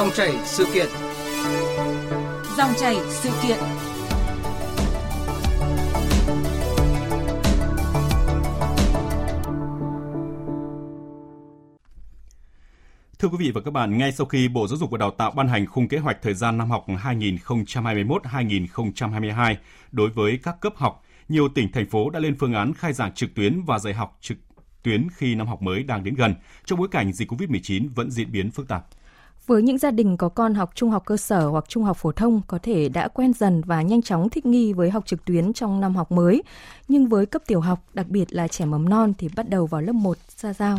Dòng chảy sự kiện. Dòng chảy sự kiện. Thưa quý vị và các bạn, ngay sau khi Bộ Giáo dục và Đào tạo ban hành khung kế hoạch thời gian năm học 2021-2022 đối với các cấp học, nhiều tỉnh thành phố đã lên phương án khai giảng trực tuyến và dạy học trực tuyến khi năm học mới đang đến gần, trong bối cảnh dịch COVID-19 vẫn diễn biến phức tạp. Với những gia đình có con học trung học cơ sở hoặc trung học phổ thông có thể đã quen dần và nhanh chóng thích nghi với học trực tuyến trong năm học mới, nhưng với cấp tiểu học, đặc biệt là trẻ mầm non thì bắt đầu vào lớp 1 ra sao?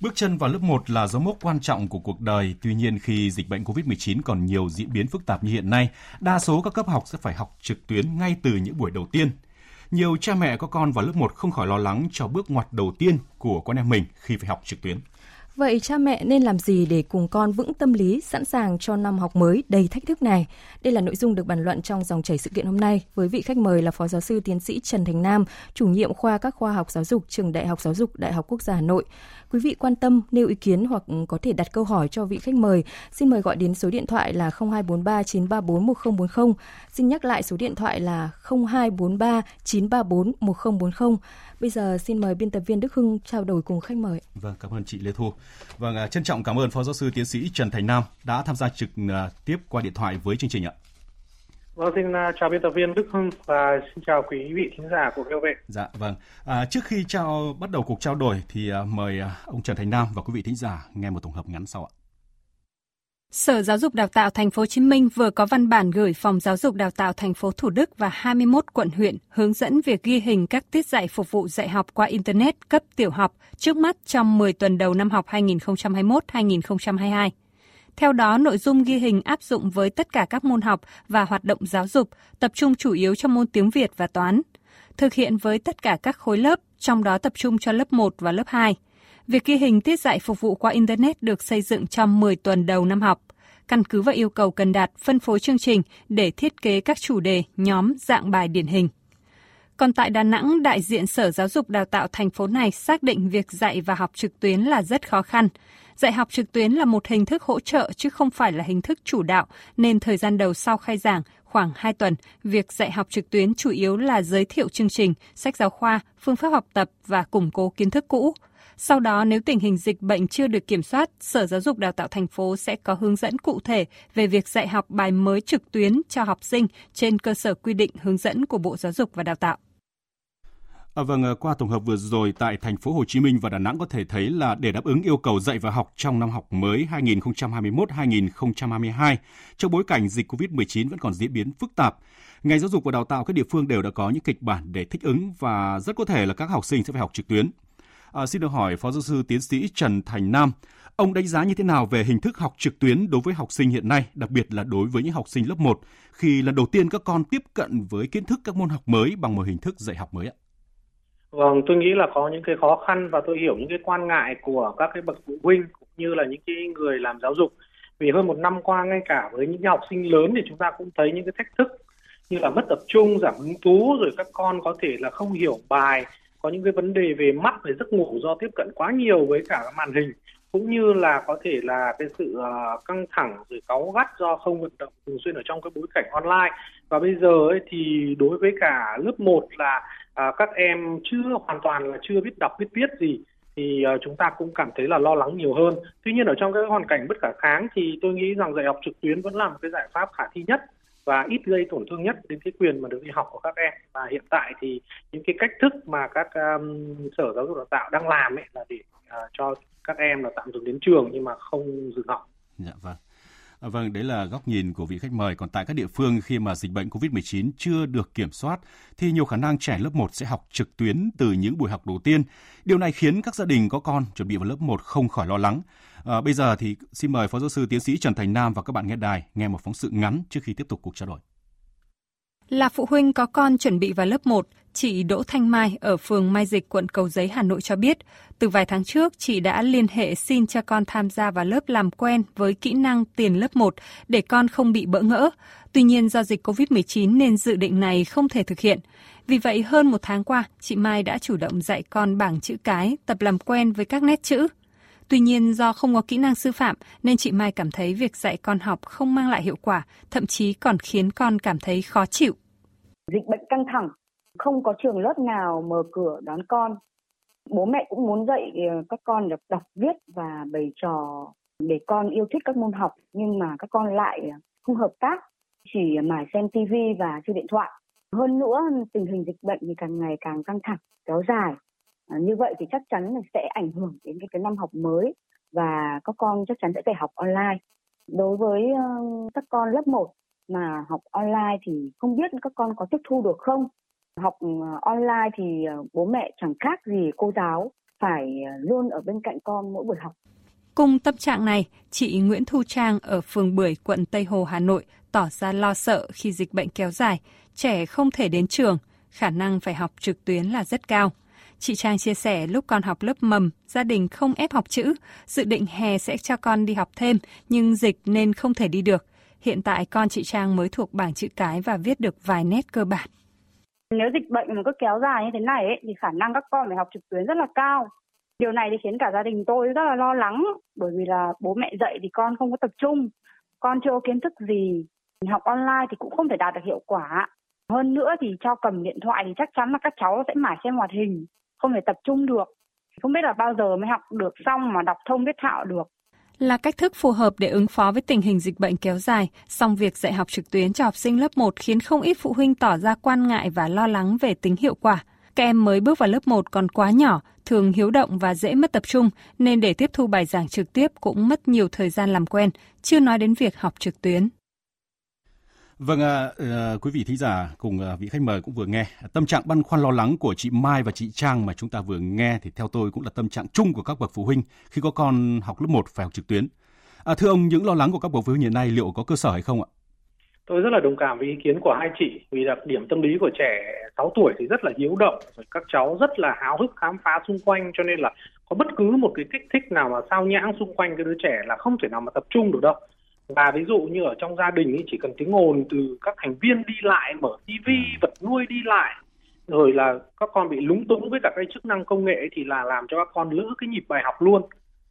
Bước chân vào lớp 1 là dấu mốc quan trọng của cuộc đời, tuy nhiên khi dịch bệnh COVID-19 còn nhiều diễn biến phức tạp như hiện nay, đa số các cấp học sẽ phải học trực tuyến ngay từ những buổi đầu tiên. Nhiều cha mẹ có con vào lớp 1 không khỏi lo lắng cho bước ngoặt đầu tiên của con em mình khi phải học trực tuyến. Vậy cha mẹ nên làm gì để cùng con vững tâm lý, sẵn sàng cho năm học mới đầy thách thức này? Đây là nội dung được bàn luận trong dòng chảy sự kiện hôm nay với vị khách mời là Phó Giáo sư Tiến sĩ Trần Thành Nam, chủ nhiệm khoa các khoa học giáo dục trường Đại học Giáo dục Đại học Quốc gia Hà Nội. Quý vị quan tâm, nêu ý kiến hoặc có thể đặt câu hỏi cho vị khách mời, xin mời gọi đến số điện thoại là 0243 934 1040. Xin nhắc lại số điện thoại là 0243 934 1040. Bây giờ xin mời biên tập viên Đức Hưng trao đổi cùng khách mời. Vâng, cảm ơn chị Lê Thu. Vâng, à, trân trọng cảm ơn Phó Giáo sư Tiến sĩ Trần Thành Nam đã tham gia trực à, tiếp qua điện thoại với chương trình ạ. Vâng, xin à, chào biên tập viên Đức Hưng và xin chào quý vị thính giả của VOV. Dạ, vâng. À, trước khi trao bắt đầu cuộc trao đổi thì mời ông Trần Thành Nam và quý vị thính giả nghe một tổng hợp ngắn sau ạ. Sở Giáo dục Đào tạo Thành phố Hồ Chí Minh vừa có văn bản gửi Phòng Giáo dục Đào tạo Thành phố Thủ Đức và 21 quận huyện hướng dẫn việc ghi hình các tiết dạy phục vụ dạy học qua internet cấp tiểu học trước mắt trong 10 tuần đầu năm học 2021-2022. Theo đó, nội dung ghi hình áp dụng với tất cả các môn học và hoạt động giáo dục, tập trung chủ yếu cho môn tiếng Việt và toán. Thực hiện với tất cả các khối lớp, trong đó tập trung cho lớp 1 và lớp 2. Việc ghi hình tiết dạy phục vụ qua Internet được xây dựng trong 10 tuần đầu năm học. Căn cứ vào yêu cầu cần đạt phân phối chương trình để thiết kế các chủ đề, nhóm, dạng bài điển hình. Còn tại Đà Nẵng, đại diện Sở Giáo dục Đào tạo thành phố này xác định việc dạy và học trực tuyến là rất khó khăn. Dạy học trực tuyến là một hình thức hỗ trợ chứ không phải là hình thức chủ đạo, nên thời gian đầu sau khai giảng, khoảng 2 tuần, việc dạy học trực tuyến chủ yếu là giới thiệu chương trình, sách giáo khoa, phương pháp học tập và củng cố kiến thức cũ. Sau đó, nếu tình hình dịch bệnh chưa được kiểm soát, Sở Giáo dục Đào tạo thành phố sẽ có hướng dẫn cụ thể về việc dạy học bài mới trực tuyến cho học sinh trên cơ sở quy định hướng dẫn của Bộ Giáo dục và Đào tạo. À, vâng, à, qua tổng hợp vừa rồi tại thành phố Hồ Chí Minh và Đà Nẵng có thể thấy là để đáp ứng yêu cầu dạy và học trong năm học mới 2021-2022 trong bối cảnh dịch COVID-19 vẫn còn diễn biến phức tạp, ngành giáo dục và đào tạo các địa phương đều đã có những kịch bản để thích ứng và rất có thể là các học sinh sẽ phải học trực tuyến. À, xin được hỏi Phó giáo sư tiến sĩ Trần Thành Nam, ông đánh giá như thế nào về hình thức học trực tuyến đối với học sinh hiện nay, đặc biệt là đối với những học sinh lớp 1 khi lần đầu tiên các con tiếp cận với kiến thức các môn học mới bằng một hình thức dạy học mới ạ? Vâng, tôi nghĩ là có những cái khó khăn và tôi hiểu những cái quan ngại của các cái bậc phụ huynh cũng như là những cái người làm giáo dục. Vì hơn một năm qua ngay cả với những cái học sinh lớn thì chúng ta cũng thấy những cái thách thức như là mất tập trung, giảm hứng thú rồi các con có thể là không hiểu bài, có những cái vấn đề về mắt về giấc ngủ do tiếp cận quá nhiều với cả màn hình cũng như là có thể là cái sự uh, căng thẳng rồi cáu gắt do không vận động thường xuyên ở trong cái bối cảnh online. Và bây giờ ấy, thì đối với cả lớp 1 là uh, các em chưa hoàn toàn là chưa biết đọc biết viết gì thì uh, chúng ta cũng cảm thấy là lo lắng nhiều hơn. Tuy nhiên ở trong cái hoàn cảnh bất khả kháng thì tôi nghĩ rằng dạy học trực tuyến vẫn là một cái giải pháp khả thi nhất và ít gây tổn thương nhất đến cái quyền mà được đi học của các em và hiện tại thì những cái cách thức mà các um, sở giáo dục đào tạo đang làm ấy là để uh, cho các em là tạm dừng đến trường nhưng mà không dừng học. Dạ vâng. À, vâng, đấy là góc nhìn của vị khách mời. Còn tại các địa phương khi mà dịch bệnh COVID-19 chưa được kiểm soát thì nhiều khả năng trẻ lớp 1 sẽ học trực tuyến từ những buổi học đầu tiên. Điều này khiến các gia đình có con chuẩn bị vào lớp 1 không khỏi lo lắng. À, bây giờ thì xin mời Phó Giáo sư Tiến sĩ Trần Thành Nam và các bạn nghe đài nghe một phóng sự ngắn trước khi tiếp tục cuộc trao đổi. Là phụ huynh có con chuẩn bị vào lớp 1, chị Đỗ Thanh Mai ở phường Mai Dịch, quận Cầu Giấy, Hà Nội cho biết, từ vài tháng trước chị đã liên hệ xin cho con tham gia vào lớp làm quen với kỹ năng tiền lớp 1 để con không bị bỡ ngỡ. Tuy nhiên do dịch COVID-19 nên dự định này không thể thực hiện. Vì vậy hơn một tháng qua, chị Mai đã chủ động dạy con bảng chữ cái, tập làm quen với các nét chữ. Tuy nhiên do không có kỹ năng sư phạm nên chị Mai cảm thấy việc dạy con học không mang lại hiệu quả, thậm chí còn khiến con cảm thấy khó chịu. Dịch bệnh căng thẳng, không có trường lớp nào mở cửa đón con. Bố mẹ cũng muốn dạy ờ, các con được đọc viết và bày trò để con yêu thích các môn học nhưng mà các con lại không hợp tác, chỉ mải xem tivi và chơi điện thoại. Hơn nữa tình hình dịch bệnh thì càng ngày càng căng thẳng, kéo dài. À, như vậy thì chắc chắn là sẽ ảnh hưởng đến cái, cái năm học mới và các con chắc chắn sẽ phải học online. Đối với uh, các con lớp 1 mà học online thì không biết các con có tiếp thu được không. Học uh, online thì uh, bố mẹ chẳng khác gì cô giáo phải uh, luôn ở bên cạnh con mỗi buổi học. Cùng tâm trạng này, chị Nguyễn Thu Trang ở phường Bưởi, quận Tây Hồ, Hà Nội tỏ ra lo sợ khi dịch bệnh kéo dài, trẻ không thể đến trường, khả năng phải học trực tuyến là rất cao. Chị Trang chia sẻ lúc con học lớp mầm, gia đình không ép học chữ, dự định hè sẽ cho con đi học thêm, nhưng dịch nên không thể đi được. Hiện tại con chị Trang mới thuộc bảng chữ cái và viết được vài nét cơ bản. Nếu dịch bệnh mà cứ kéo dài như thế này ấy, thì khả năng các con phải học trực tuyến rất là cao. Điều này thì khiến cả gia đình tôi rất là lo lắng bởi vì là bố mẹ dạy thì con không có tập trung, con chưa có kiến thức gì, học online thì cũng không thể đạt được hiệu quả. Hơn nữa thì cho cầm điện thoại thì chắc chắn là các cháu sẽ mãi xem hoạt hình, không thể tập trung được. Không biết là bao giờ mới học được xong mà đọc thông viết thạo được. Là cách thức phù hợp để ứng phó với tình hình dịch bệnh kéo dài, song việc dạy học trực tuyến cho học sinh lớp 1 khiến không ít phụ huynh tỏ ra quan ngại và lo lắng về tính hiệu quả. Các em mới bước vào lớp 1 còn quá nhỏ, thường hiếu động và dễ mất tập trung, nên để tiếp thu bài giảng trực tiếp cũng mất nhiều thời gian làm quen, chưa nói đến việc học trực tuyến. Vâng, à, à, quý vị thính giả cùng à, vị khách mời cũng vừa nghe tâm trạng băn khoăn lo lắng của chị Mai và chị Trang mà chúng ta vừa nghe thì theo tôi cũng là tâm trạng chung của các bậc phụ huynh khi có con học lớp 1 phải học trực tuyến. À, thưa ông, những lo lắng của các bậc phụ huynh hiện nay liệu có cơ sở hay không ạ? Tôi rất là đồng cảm với ý kiến của hai chị vì đặc điểm tâm lý của trẻ 6 tuổi thì rất là hiếu động, rồi các cháu rất là háo hức khám phá xung quanh cho nên là có bất cứ một cái kích thích nào mà sao nhãng xung quanh cái đứa trẻ là không thể nào mà tập trung được đâu và ví dụ như ở trong gia đình ý, chỉ cần tiếng ồn từ các thành viên đi lại mở tivi ừ. vật nuôi đi lại rồi là các con bị lúng túng với cả cái chức năng công nghệ thì là làm cho các con lỡ cái nhịp bài học luôn.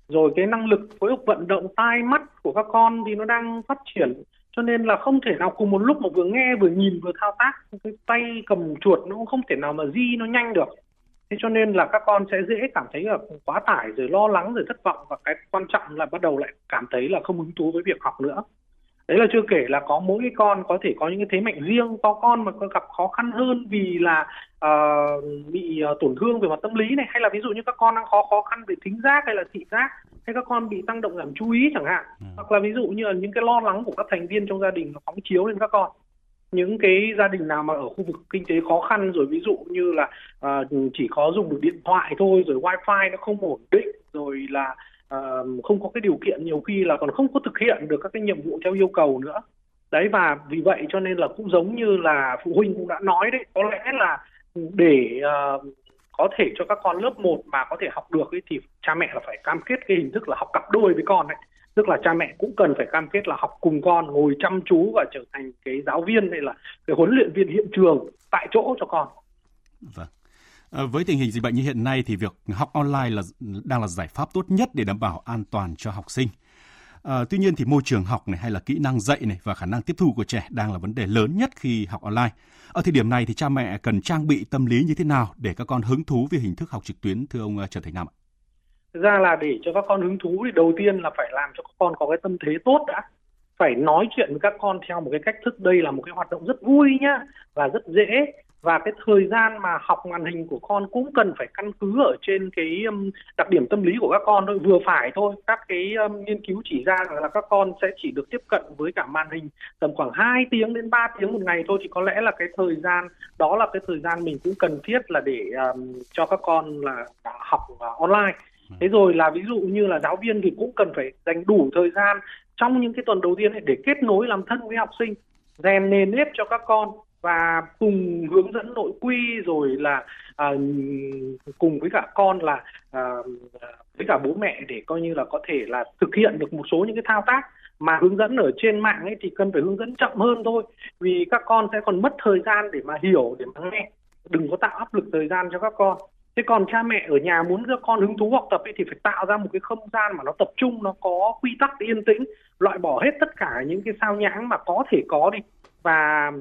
Rồi cái năng lực phối hợp vận động tai mắt của các con thì nó đang phát triển. Cho nên là không thể nào cùng một lúc mà vừa nghe vừa nhìn vừa thao tác cái tay cầm chuột nó cũng không thể nào mà di nó nhanh được thế cho nên là các con sẽ dễ cảm thấy là quá tải rồi lo lắng rồi thất vọng và cái quan trọng là bắt đầu lại cảm thấy là không hứng thú với việc học nữa. Đấy là chưa kể là có mỗi cái con có thể có những cái thế mạnh riêng có con mà có gặp khó khăn hơn vì là uh, bị uh, tổn thương về mặt tâm lý này hay là ví dụ như các con đang khó khó khăn về thính giác hay là thị giác hay các con bị tăng động giảm chú ý chẳng hạn. Ừ. hoặc là ví dụ như là những cái lo lắng của các thành viên trong gia đình nó phóng chiếu lên các con những cái gia đình nào mà ở khu vực kinh tế khó khăn rồi ví dụ như là uh, chỉ có dùng được điện thoại thôi rồi wifi nó không ổn định rồi là uh, không có cái điều kiện nhiều khi là còn không có thực hiện được các cái nhiệm vụ theo yêu cầu nữa. Đấy và vì vậy cho nên là cũng giống như là phụ huynh cũng đã nói đấy có lẽ là để uh, có thể cho các con lớp 1 mà có thể học được ấy, thì cha mẹ là phải cam kết cái hình thức là học cặp đôi với con ấy tức là cha mẹ cũng cần phải cam kết là học cùng con ngồi chăm chú và trở thành cái giáo viên hay là cái huấn luyện viên hiện trường tại chỗ cho con. Vâng. À, với tình hình dịch bệnh như hiện nay thì việc học online là đang là giải pháp tốt nhất để đảm bảo an toàn cho học sinh. À, tuy nhiên thì môi trường học này hay là kỹ năng dạy này và khả năng tiếp thu của trẻ đang là vấn đề lớn nhất khi học online. Ở thời điểm này thì cha mẹ cần trang bị tâm lý như thế nào để các con hứng thú về hình thức học trực tuyến thưa ông ờ, Trần Thành Nam ạ? Thực ra là để cho các con hứng thú thì đầu tiên là phải làm cho các con có cái tâm thế tốt đã. Phải nói chuyện với các con theo một cái cách thức đây là một cái hoạt động rất vui nhá và rất dễ. Và cái thời gian mà học màn hình của con cũng cần phải căn cứ ở trên cái um, đặc điểm tâm lý của các con thôi. Vừa phải thôi các cái um, nghiên cứu chỉ ra là các con sẽ chỉ được tiếp cận với cả màn hình tầm khoảng 2 tiếng đến 3 tiếng một ngày thôi thì có lẽ là cái thời gian đó là cái thời gian mình cũng cần thiết là để um, cho các con là học uh, online thế rồi là ví dụ như là giáo viên thì cũng cần phải dành đủ thời gian trong những cái tuần đầu tiên để kết nối làm thân với học sinh rèn nền nếp cho các con và cùng hướng dẫn nội quy rồi là à, cùng với cả con là à, với cả bố mẹ để coi như là có thể là thực hiện được một số những cái thao tác mà hướng dẫn ở trên mạng ấy thì cần phải hướng dẫn chậm hơn thôi. Vì các con sẽ còn mất thời gian để mà hiểu để mà nghe. Đừng có tạo áp lực thời gian cho các con thế còn cha mẹ ở nhà muốn cho con hứng thú học tập ấy thì phải tạo ra một cái không gian mà nó tập trung nó có quy tắc yên tĩnh loại bỏ hết tất cả những cái sao nhãng mà có thể có đi. Và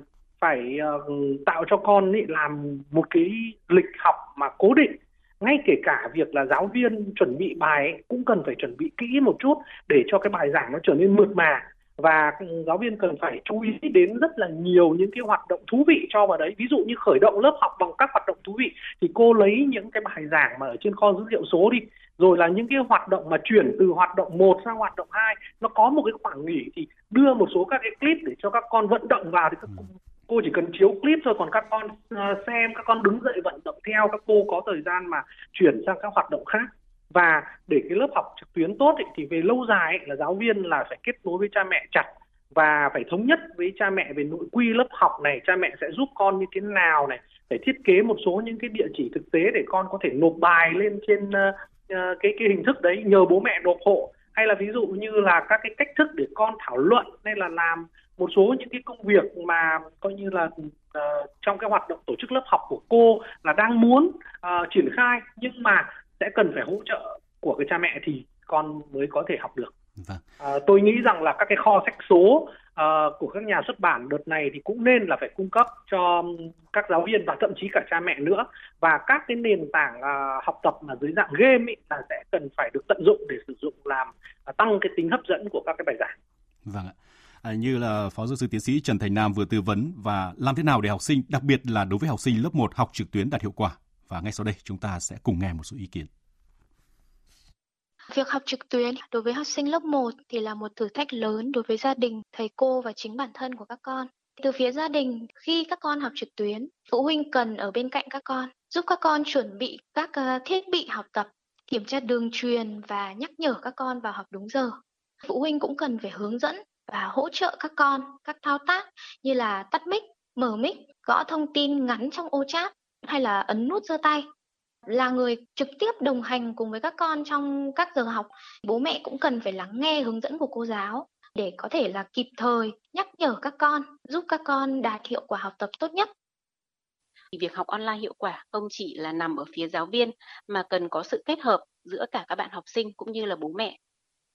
phải uh, tạo cho con ấy làm một cái lịch học mà cố định. Ngay kể cả việc là giáo viên chuẩn bị bài ấy, cũng cần phải chuẩn bị kỹ một chút để cho cái bài giảng nó trở nên mượt mà và giáo viên cần phải chú ý đến rất là nhiều những cái hoạt động thú vị cho vào đấy. Ví dụ như khởi động lớp học bằng các hoạt động thú vị, thì cô lấy những cái bài giảng mà ở trên kho dữ liệu số đi. Rồi là những cái hoạt động mà chuyển từ hoạt động 1 sang hoạt động 2 nó có một cái khoảng nghỉ thì đưa một số các cái clip để cho các con vận động vào thì các cô chỉ cần chiếu clip thôi. Còn các con à, xem, các con đứng dậy vận động theo, các cô có thời gian mà chuyển sang các hoạt động khác và để cái lớp học trực tuyến tốt ấy, thì về lâu dài ấy, là giáo viên là phải kết nối với cha mẹ chặt và phải thống nhất với cha mẹ về nội quy lớp học này cha mẹ sẽ giúp con như thế nào này phải thiết kế một số những cái địa chỉ thực tế để con có thể nộp bài lên trên uh, cái cái hình thức đấy nhờ bố mẹ nộp hộ. Hay là ví dụ như là các cái cách thức để con thảo luận hay là làm một số những cái công việc mà coi như là uh, trong cái hoạt động tổ chức lớp học của cô là đang muốn uh, triển khai. Nhưng mà sẽ cần phải hỗ trợ của cái cha mẹ thì con mới có thể học được. Vâng. À, tôi nghĩ rằng là các cái kho sách số uh, của các nhà xuất bản đợt này thì cũng nên là phải cung cấp cho các giáo viên và thậm chí cả cha mẹ nữa và các cái nền tảng uh, học tập mà dưới dạng game ấy là sẽ cần phải được tận dụng để sử dụng làm uh, tăng cái tính hấp dẫn của các cái bài giảng. Vâng ạ. À, như là Phó giáo sư tiến sĩ Trần Thành Nam vừa tư vấn và làm thế nào để học sinh, đặc biệt là đối với học sinh lớp 1 học trực tuyến đạt hiệu quả. Và ngay sau đây chúng ta sẽ cùng nghe một số ý kiến. Việc học trực tuyến đối với học sinh lớp 1 thì là một thử thách lớn đối với gia đình, thầy cô và chính bản thân của các con. Từ phía gia đình, khi các con học trực tuyến, phụ huynh cần ở bên cạnh các con, giúp các con chuẩn bị các ờ, thiết bị học tập, kiểm tra đường truyền và nhắc nhở các con vào học đúng giờ. Phụ huynh cũng cần phải hướng dẫn và hỗ trợ các con các thao tác như là tắt mic, mở mic, gõ thông tin ngắn trong ô chat hay là ấn nút giơ tay là người trực tiếp đồng hành cùng với các con trong các giờ học. Bố mẹ cũng cần phải lắng nghe hướng dẫn của cô giáo để có thể là kịp thời nhắc nhở các con, giúp các con đạt hiệu quả học tập tốt nhất. Việc học online hiệu quả không chỉ là nằm ở phía giáo viên mà cần có sự kết hợp giữa cả các bạn học sinh cũng như là bố mẹ.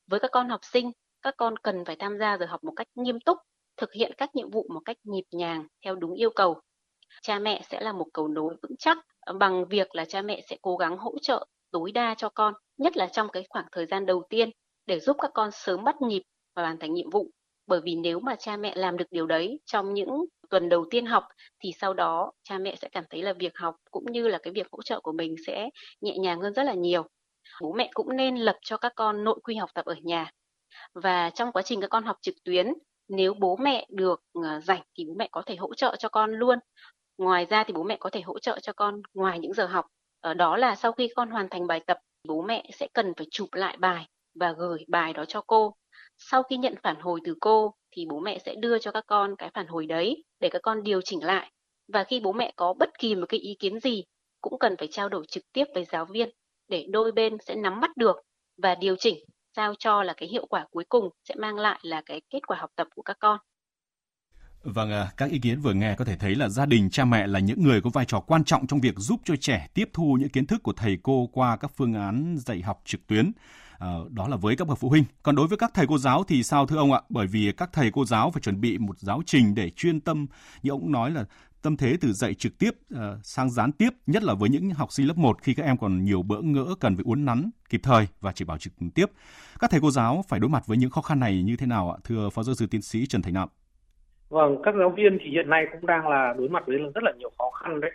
Với các con học sinh, các con cần phải tham gia giờ học một cách nghiêm túc, thực hiện các nhiệm vụ một cách nhịp nhàng theo đúng yêu cầu cha mẹ sẽ là một cầu nối vững chắc bằng việc là cha mẹ sẽ cố gắng hỗ trợ tối đa cho con, nhất là trong cái khoảng thời gian đầu tiên để giúp các con sớm bắt nhịp và hoàn thành nhiệm vụ. Bởi vì nếu mà cha mẹ làm được điều đấy trong những tuần đầu tiên học thì sau đó cha mẹ sẽ cảm thấy là việc học cũng như là cái việc hỗ trợ của mình sẽ nhẹ nhàng hơn rất là nhiều. Bố mẹ cũng nên lập cho các con nội quy học tập ở nhà. Và trong quá trình các con học trực tuyến, nếu bố mẹ được ờ, rảnh thì bố mẹ có thể hỗ trợ cho con luôn Ngoài ra thì bố mẹ có thể hỗ trợ cho con ngoài những giờ học. Ở đó là sau khi con hoàn thành bài tập, bố mẹ sẽ cần phải chụp lại bài và gửi bài đó cho cô. Sau khi nhận phản hồi từ cô thì bố mẹ sẽ đưa cho các con cái phản hồi đấy để các con điều chỉnh lại. Và khi bố mẹ có bất kỳ một cái ý kiến gì cũng cần phải trao đổi trực tiếp với giáo viên để đôi bên sẽ nắm bắt được và điều chỉnh sao cho là cái hiệu quả cuối cùng sẽ mang lại là cái kết quả học tập của các con. Vâng, à, các ý kiến vừa nghe có thể thấy là gia đình, cha mẹ là những người có vai trò quan trọng trong việc giúp cho trẻ tiếp thu những kiến thức của thầy cô qua các phương án dạy học trực tuyến. À, đó là với các bậc phụ huynh. Còn đối với các thầy cô giáo thì sao thưa ông ạ? Bởi vì các thầy cô giáo phải chuẩn bị một giáo trình để chuyên tâm, như ông nói là tâm thế từ dạy trực tiếp uh, sang gián tiếp, nhất là với những học sinh lớp 1 khi các em còn nhiều bỡ ngỡ cần phải uốn nắn kịp thời và chỉ bảo trực tiếp. Các thầy cô giáo phải đối mặt với những khó khăn này như thế nào ạ? Thưa Phó giáo sư tiến sĩ Trần Thành nạm Vâng, các giáo viên thì hiện nay cũng đang là đối mặt với rất là nhiều khó khăn đấy.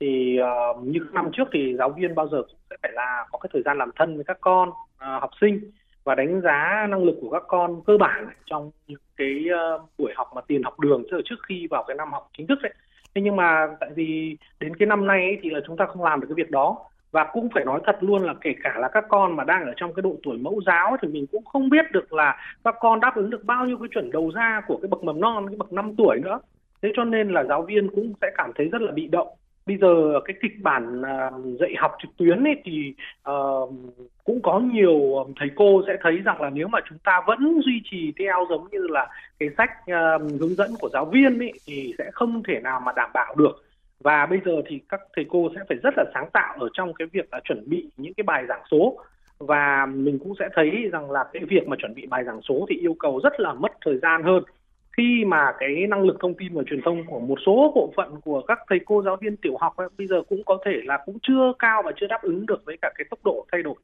Thì uh, như năm trước thì giáo viên bao giờ cũng sẽ phải là có cái thời gian làm thân với các con, uh, học sinh và đánh giá năng lực của các con cơ bản trong những cái uh, buổi học mà tiền học đường trước khi vào cái năm học chính thức đấy. Thế nhưng mà tại vì đến cái năm nay ấy, thì là chúng ta không làm được cái việc đó và cũng phải nói thật luôn là kể cả là các con mà đang ở trong cái độ tuổi mẫu giáo thì mình cũng không biết được là các con đáp ứng được bao nhiêu cái chuẩn đầu ra của cái bậc mầm non cái bậc 5 tuổi nữa. Thế cho nên là giáo viên cũng sẽ cảm thấy rất là bị động. Bây giờ cái kịch bản à, dạy học trực tuyến ấy thì uh, cũng có nhiều ờ, thầy cô sẽ thấy rằng là nếu mà chúng ta vẫn duy trì theo giống như là cái sách uh, hướng dẫn của giáo viên ấy thì sẽ không thể nào mà đảm bảo được và bây giờ thì các thầy cô sẽ phải rất là sáng tạo ở trong cái việc là chuẩn bị những cái bài giảng số. Và mình cũng sẽ thấy rằng là cái việc mà chuẩn bị bài giảng số thì yêu cầu rất là mất thời gian hơn. Khi mà cái năng lực thông tin và truyền thông của một số bộ phận của các thầy cô giáo viên tiểu học ấy, bây giờ cũng có thể là cũng chưa cao và chưa đáp ứng được với cả cái tốc độ thay đổi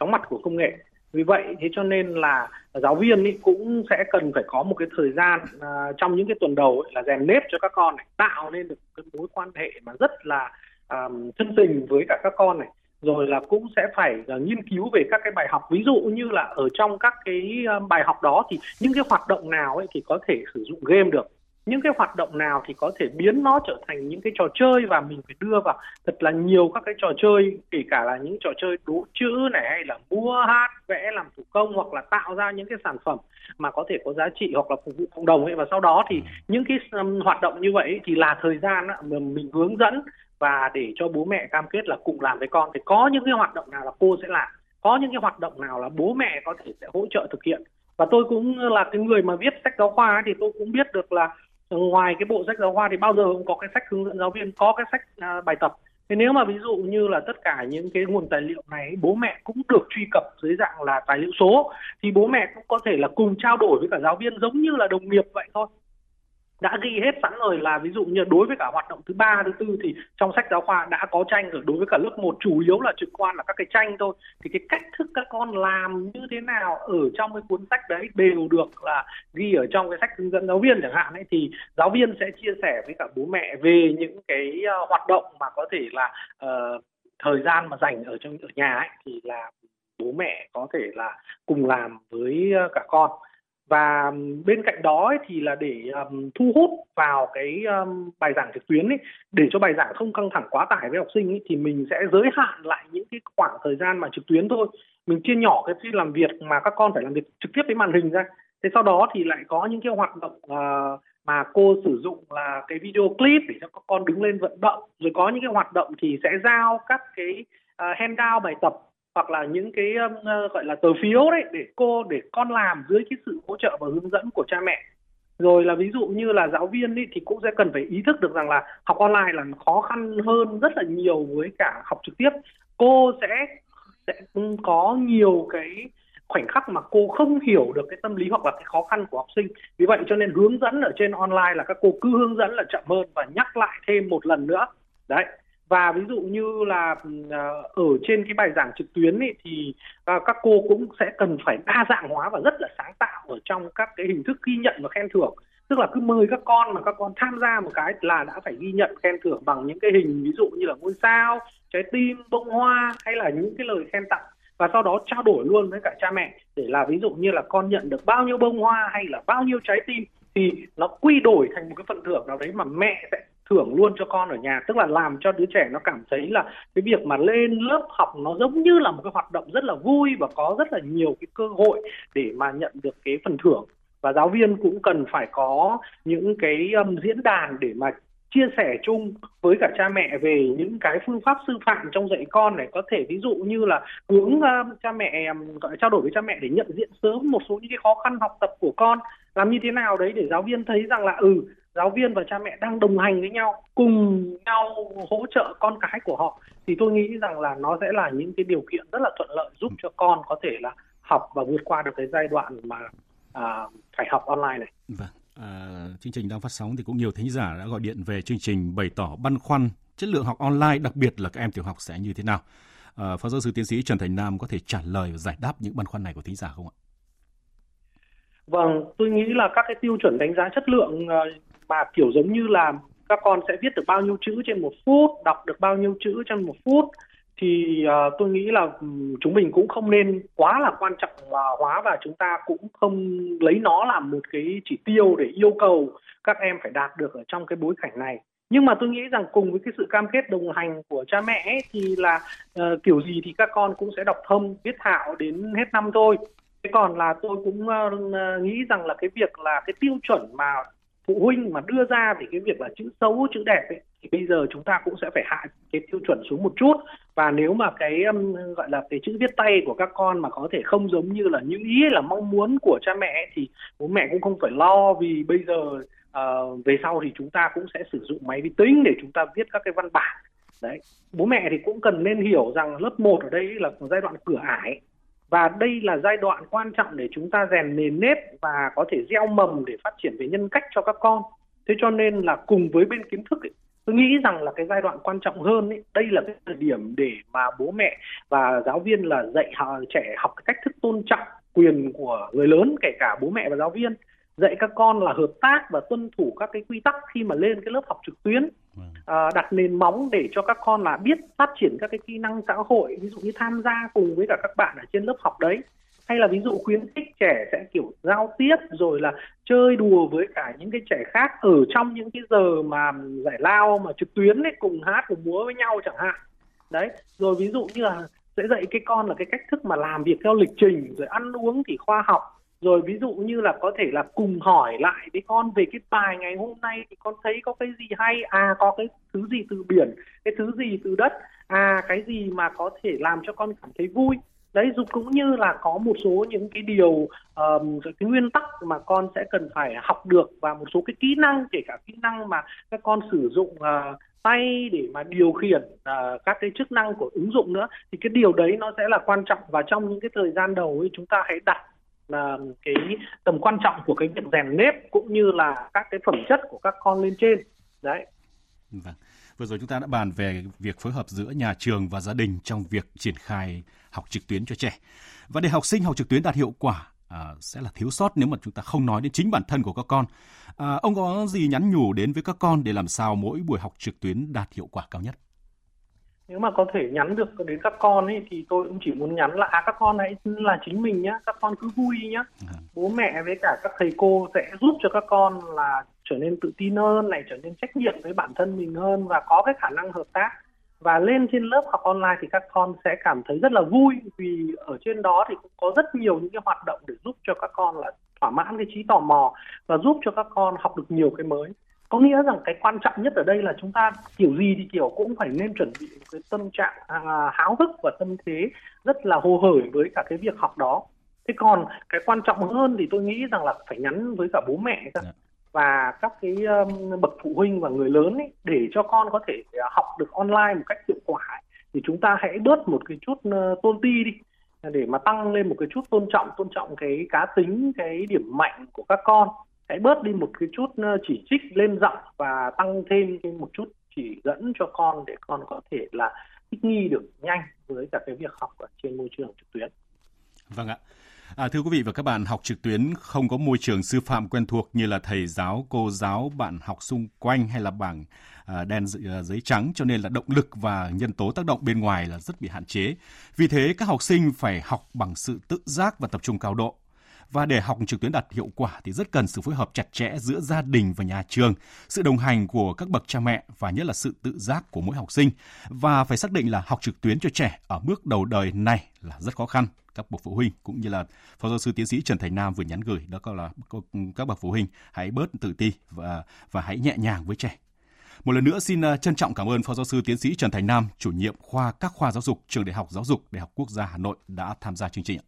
chóng mặt của công nghệ vì vậy thế cho nên là giáo viên ý cũng sẽ cần phải có một cái thời gian uh, trong những cái tuần đầu ấy, là rèn nếp cho các con này tạo nên được cái mối quan hệ mà rất là um, thân tình với cả các con này. Rồi là cũng sẽ phải uh, nghiên cứu về các cái bài học. Ví dụ như là ở trong các cái uh, bài học đó thì những cái hoạt động nào ấy thì có thể sử dụng game được những cái hoạt động nào thì có thể biến nó trở thành những cái trò chơi và mình phải đưa vào. Thật là nhiều các cái trò chơi kể cả là những trò chơi đố chữ này hay là mua hát vẽ làm thủ công hoặc là tạo ra những cái sản phẩm mà có thể có giá trị hoặc là phục vụ cộng đồng ấy. Và sau đó thì những cái um, hoạt động như vậy thì là thời gian mà mình hướng dẫn và để cho bố mẹ cam kết là cùng làm với con. Thì có những cái hoạt động nào là cô sẽ làm có những cái hoạt động nào là bố mẹ có thể sẽ hỗ trợ thực hiện. Và tôi cũng là cái người mà viết sách giáo khoa thì tôi cũng biết được là Ờ, ngoài cái bộ sách giáo khoa thì bao giờ cũng có cái sách hướng dẫn giáo viên có cái sách à, bài tập. Thế nếu mà ví dụ như là tất cả những cái nguồn tài liệu này bố mẹ cũng được truy cập dưới dạng là tài liệu số thì bố mẹ cũng có thể là cùng trao đổi với cả giáo viên giống như là đồng nghiệp vậy thôi đã ghi hết sẵn rồi là ví dụ như đối với cả hoạt động thứ ba thứ tư thì trong sách giáo khoa đã có tranh rồi. Đối với cả lớp 1 chủ yếu là trực quan là các cái tranh thôi. Thì cái cách thức các con làm như thế nào ở trong cái cuốn sách đấy đều được là ghi ở trong cái sách hướng dẫn giáo viên chẳng hạn ấy. Thì giáo viên sẽ chia sẻ với cả bố mẹ về những cái uh, hoạt động mà có thể là uh, thời gian mà dành ở trong ở nhà ấy. Thì là bố mẹ có thể là cùng làm với ờ, cả con và bên cạnh đó ấy, thì là để um, thu hút vào cái um, bài giảng trực tuyến ấy, để cho bài giảng không căng thẳng quá tải với học sinh ấy, thì mình sẽ giới hạn lại những cái khoảng thời gian mà trực tuyến thôi. Mình chia nhỏ cái phiên làm việc mà các con phải làm việc trực tiếp với màn hình ra. Thế sau đó thì lại có những cái hoạt động uh, mà cô sử dụng là cái video clip để cho các con đứng lên vận động. Rồi có những cái hoạt động thì sẽ giao các cái uh, handout bài tập hoặc là những cái uh, gọi là tờ phiếu đấy để cô để con làm dưới cái sự hỗ trợ và hướng dẫn của cha mẹ. Rồi là ví dụ như là giáo viên ý, thì cũng sẽ cần phải ý thức được rằng là học online là khó khăn hơn rất là nhiều với cả học trực tiếp. Cô sẽ sẽ có nhiều cái khoảnh khắc mà cô không hiểu được cái tâm lý hoặc là cái khó khăn của học sinh. Vì vậy cho nên hướng dẫn ở trên online là các cô cứ hướng dẫn là chậm hơn và nhắc lại thêm một lần nữa. Đấy và ví dụ như là à, ở trên cái bài giảng trực tuyến ấy, thì à, các cô cũng sẽ cần phải đa dạng hóa và rất là sáng tạo ở trong các cái hình thức ghi nhận và khen thưởng. Tức là cứ mời các con mà các con tham gia một cái là đã phải ghi nhận khen thưởng bằng những cái hình ví dụ như là ngôi sao trái tim bông hoa hay là những cái lời khen tặng. Và sau đó trao đổi luôn với cả cha mẹ để là ví dụ như là con nhận được bao nhiêu bông hoa hay là bao nhiêu trái tim thì nó quy đổi thành một cái phần thưởng nào đấy mà mẹ sẽ thưởng luôn cho con ở nhà. Tức là làm cho đứa trẻ nó cảm thấy là cái việc mà lên lớp học nó giống như là một cái hoạt động rất là vui và có rất là nhiều cái cơ hội để mà nhận được cái phần thưởng. Và giáo viên cũng cần phải có những cái um, diễn đàn để mà chia sẻ chung với cả cha mẹ về những cái phương pháp sư phạm trong dạy con này. Có thể ví dụ như là hướng uh, cha mẹ um, gọi trao đổi với cha mẹ để nhận diện sớm một số những cái khó khăn học tập của con. Làm như thế nào đấy để giáo viên thấy rằng là ừ giáo viên và cha mẹ đang đồng hành với nhau cùng nhau hỗ trợ con cái của họ thì tôi nghĩ rằng là nó sẽ là những cái điều kiện rất là thuận lợi giúp cho con có thể là học và vượt qua được cái giai đoạn mà à, phải học online này. Vâng. À, chương trình đang phát sóng thì cũng nhiều thính giả đã gọi điện về chương trình bày tỏ băn khoăn chất lượng học online đặc biệt là các em tiểu học sẽ như thế nào. À, Phó giáo sư tiến sĩ Trần Thành Nam có thể trả lời và giải đáp những băn khoăn này của thính giả không ạ? Vâng, tôi nghĩ là các cái tiêu chuẩn đánh giá chất lượng ờ, mà kiểu giống như là các con sẽ viết được bao nhiêu chữ trên một phút, đọc được bao nhiêu chữ trong một phút. Thì uh, tôi nghĩ là ừ, chúng mình cũng không nên quá là quan trọng uh, hóa và chúng ta cũng không lấy nó làm một cái chỉ tiêu để yêu cầu các em phải đạt được ở trong cái bối cảnh này. Nhưng mà tôi nghĩ rằng cùng với cái sự cam kết đồng hành của cha mẹ ấy, thì là uh, kiểu gì thì các con cũng sẽ đọc thông viết thạo đến hết năm thôi. Thế còn là tôi cũng uh, nghĩ rằng là cái việc là cái tiêu chuẩn mà phụ huynh mà đưa ra về cái việc là chữ xấu chữ đẹp ấy, thì bây giờ chúng ta cũng sẽ phải hạ cái tiêu chuẩn xuống một chút. Và nếu mà cái um, gọi là cái chữ viết tay của các con mà có thể không giống như là như ý là mong muốn của cha mẹ thì bố mẹ cũng không phải lo. Vì bây giờ uh, về sau thì chúng ta cũng sẽ sử dụng máy vi tính để chúng ta viết các cái văn bản. Đấy bố mẹ thì cũng cần nên hiểu rằng lớp 1 ở đây là giai đoạn cửa ải và đây là giai đoạn quan trọng để chúng ta rèn nền nếp và có thể gieo mầm để phát triển về nhân cách cho các con. Thế cho nên là cùng với bên kiến thức ấy, tôi nghĩ rằng là cái giai đoạn quan trọng hơn ấy, đây là cái thời điểm để mà bố mẹ và giáo viên là dạy trẻ học cái cách thức tôn trọng quyền của người lớn kể cả bố mẹ và giáo viên dạy các con là hợp tác và tuân thủ các cái quy tắc khi mà lên cái lớp học trực tuyến. Vâng. à, đặt nền móng để cho các con là biết phát triển các cái kỹ năng xã hội ví dụ như tham gia cùng với cả các bạn ở trên lớp học đấy. Hay là ví dụ khuyến khích trẻ sẽ kiểu giao tiếp rồi là chơi đùa với cả những cái trẻ khác ở trong những cái giờ mà giải lao mà trực tuyến ấy cùng hát cùng múa với nhau chẳng hạn. Đấy rồi ví dụ như là sẽ dạy cái con là cái cách thức mà làm việc theo lịch trình rồi ăn uống thì khoa học rồi ví dụ như là có thể là cùng hỏi lại với con về cái bài ngày hôm nay thì con thấy có cái gì hay? À có cái thứ gì từ biển cái thứ gì từ đất? À cái gì mà có thể làm cho con cảm thấy vui? Đấy dục cũng như là có một số những cái điều um, cái nguyên tắc mà con sẽ cần phải học được và một số cái kỹ năng kể cả kỹ năng mà các con sử dụng uh, tay để mà điều khiển uh, các cái chức năng của ứng dụng nữa thì cái điều đấy nó sẽ là quan trọng. Và trong những cái thời gian đầu ấy chúng ta hãy đặt là cái tầm quan trọng của cái việc rèn nếp cũng như là các cái phẩm chất của các con lên trên. Đấy. Vâng. Vừa rồi chúng ta đã bàn về việc phối hợp giữa nhà trường và gia đình trong việc triển khai học trực tuyến cho trẻ. Và để học sinh học trực tuyến đạt hiệu quả à, sẽ là thiếu sót nếu mà chúng ta không nói đến chính bản thân của các con. À, ông có gì nhắn nhủ đến với các con để làm sao mỗi buổi học trực tuyến đạt hiệu quả cao nhất? Nếu mà có thể nhắn được đến các con ấy thì tôi cũng chỉ muốn nhắn là à các con hãy là chính mình nhá các con cứ vui nhá. À. bố mẹ với cả các thầy cô sẽ giúp cho các con là trở nên tự tin hơn này trở nên trách nhiệm với bản thân mình hơn và có cái khả năng hợp tác. Và lên trên lớp học online thì các con sẽ cảm thấy rất là vui vì ở trên đó thì cũng có rất nhiều những cái hoạt động để giúp cho các con là thỏa mãn cái trí tò mò và giúp cho các con học được nhiều cái mới có nghĩa rằng cái quan trọng nhất ở đây là chúng ta kiểu gì thì kiểu cũng phải nên chuẩn bị một cái tâm trạng à, háo hức và tâm thế rất là hồ hởi với cả cái việc học đó. Thế còn cái quan trọng hơn thì tôi nghĩ rằng là phải nhắn với cả bố mẹ dạ. và các cái um, bậc phụ huynh và người lớn ấy, để cho con có thể à, học được online một cách hiệu quả thì chúng ta hãy bớt một cái chút uh, tôn ti đi để mà tăng lên một cái chút tôn trọng tôn trọng cái cá tính cái điểm mạnh của các con hãy bớt đi một cái chút ờ, chỉ trích lên giọng và tăng thêm một chút chỉ dẫn cho con để con có thể là thích nghi được nhanh với cả cái việc học ở trên môi trường trực tuyến. Vâng ạ. À, thưa quý vị và các bạn, học trực tuyến không có môi trường sư phạm quen thuộc như là thầy giáo, cô giáo, bạn học xung quanh hay là bảng à, đen à, giấy trắng cho nên là động lực và nhân tố tác động bên ngoài là rất bị hạn chế. Vì thế các học sinh phải học bằng sự tự giác và tập trung cao độ. Và để học trực tuyến đạt hiệu quả thì rất cần sự phối hợp chặt chẽ giữa gia đình và nhà trường, sự đồng hành của các bậc cha mẹ và nhất là sự tự giác của mỗi học sinh. Và phải xác định là học trực tuyến cho trẻ ở bước đầu đời này là rất khó khăn các bậc phụ huynh cũng như là phó giáo sư tiến sĩ Trần Thành Nam vừa nhắn gửi đó là các bậc phụ huynh hãy bớt tự ti và và hãy nhẹ nhàng với trẻ. Một lần nữa xin ờ, trân trọng cảm ơn phó giáo sư tiến sĩ Trần Thành Nam, chủ nhiệm khoa các khoa giáo dục trường Đại học Giáo dục Đại học Quốc gia Hà Nội đã tham gia chương trình.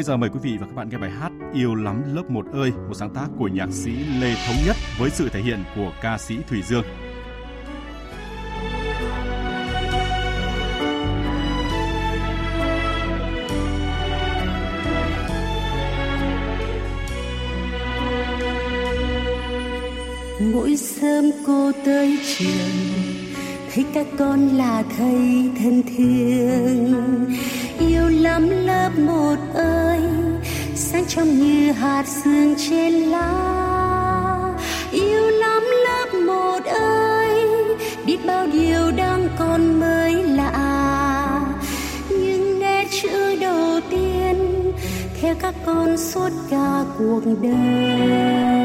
Bây giờ mời quý vị và các bạn nghe bài hát Yêu lắm lớp 1 ơi, một sáng tác của nhạc sĩ Lê Thống Nhất với sự thể hiện của ca sĩ Thủy Dương. Mỗi sớm cô tới trường thấy các con là thầy thân thương yêu lắm lớp một ơi. Sáng trong như hạt sương trên lá. Yêu lắm lớp một ơi, biết bao điều đang còn mới lạ. Nhưng nét chữ đầu tiên, theo các con suốt cả cuộc đời.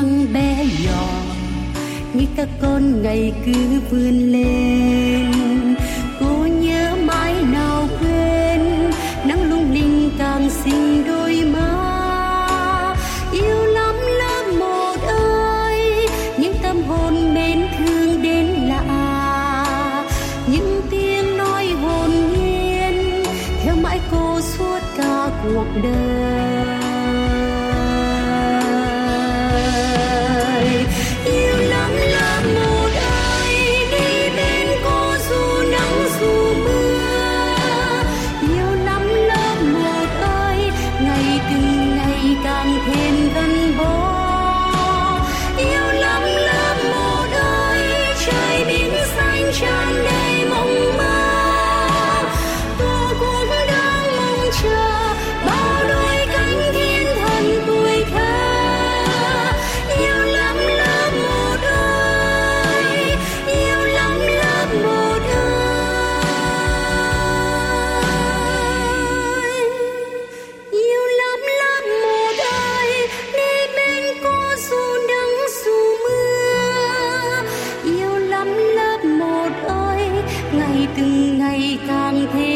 con bé nhỏ như các con ngày cứ vươn lên. तिङ्गैकान्ते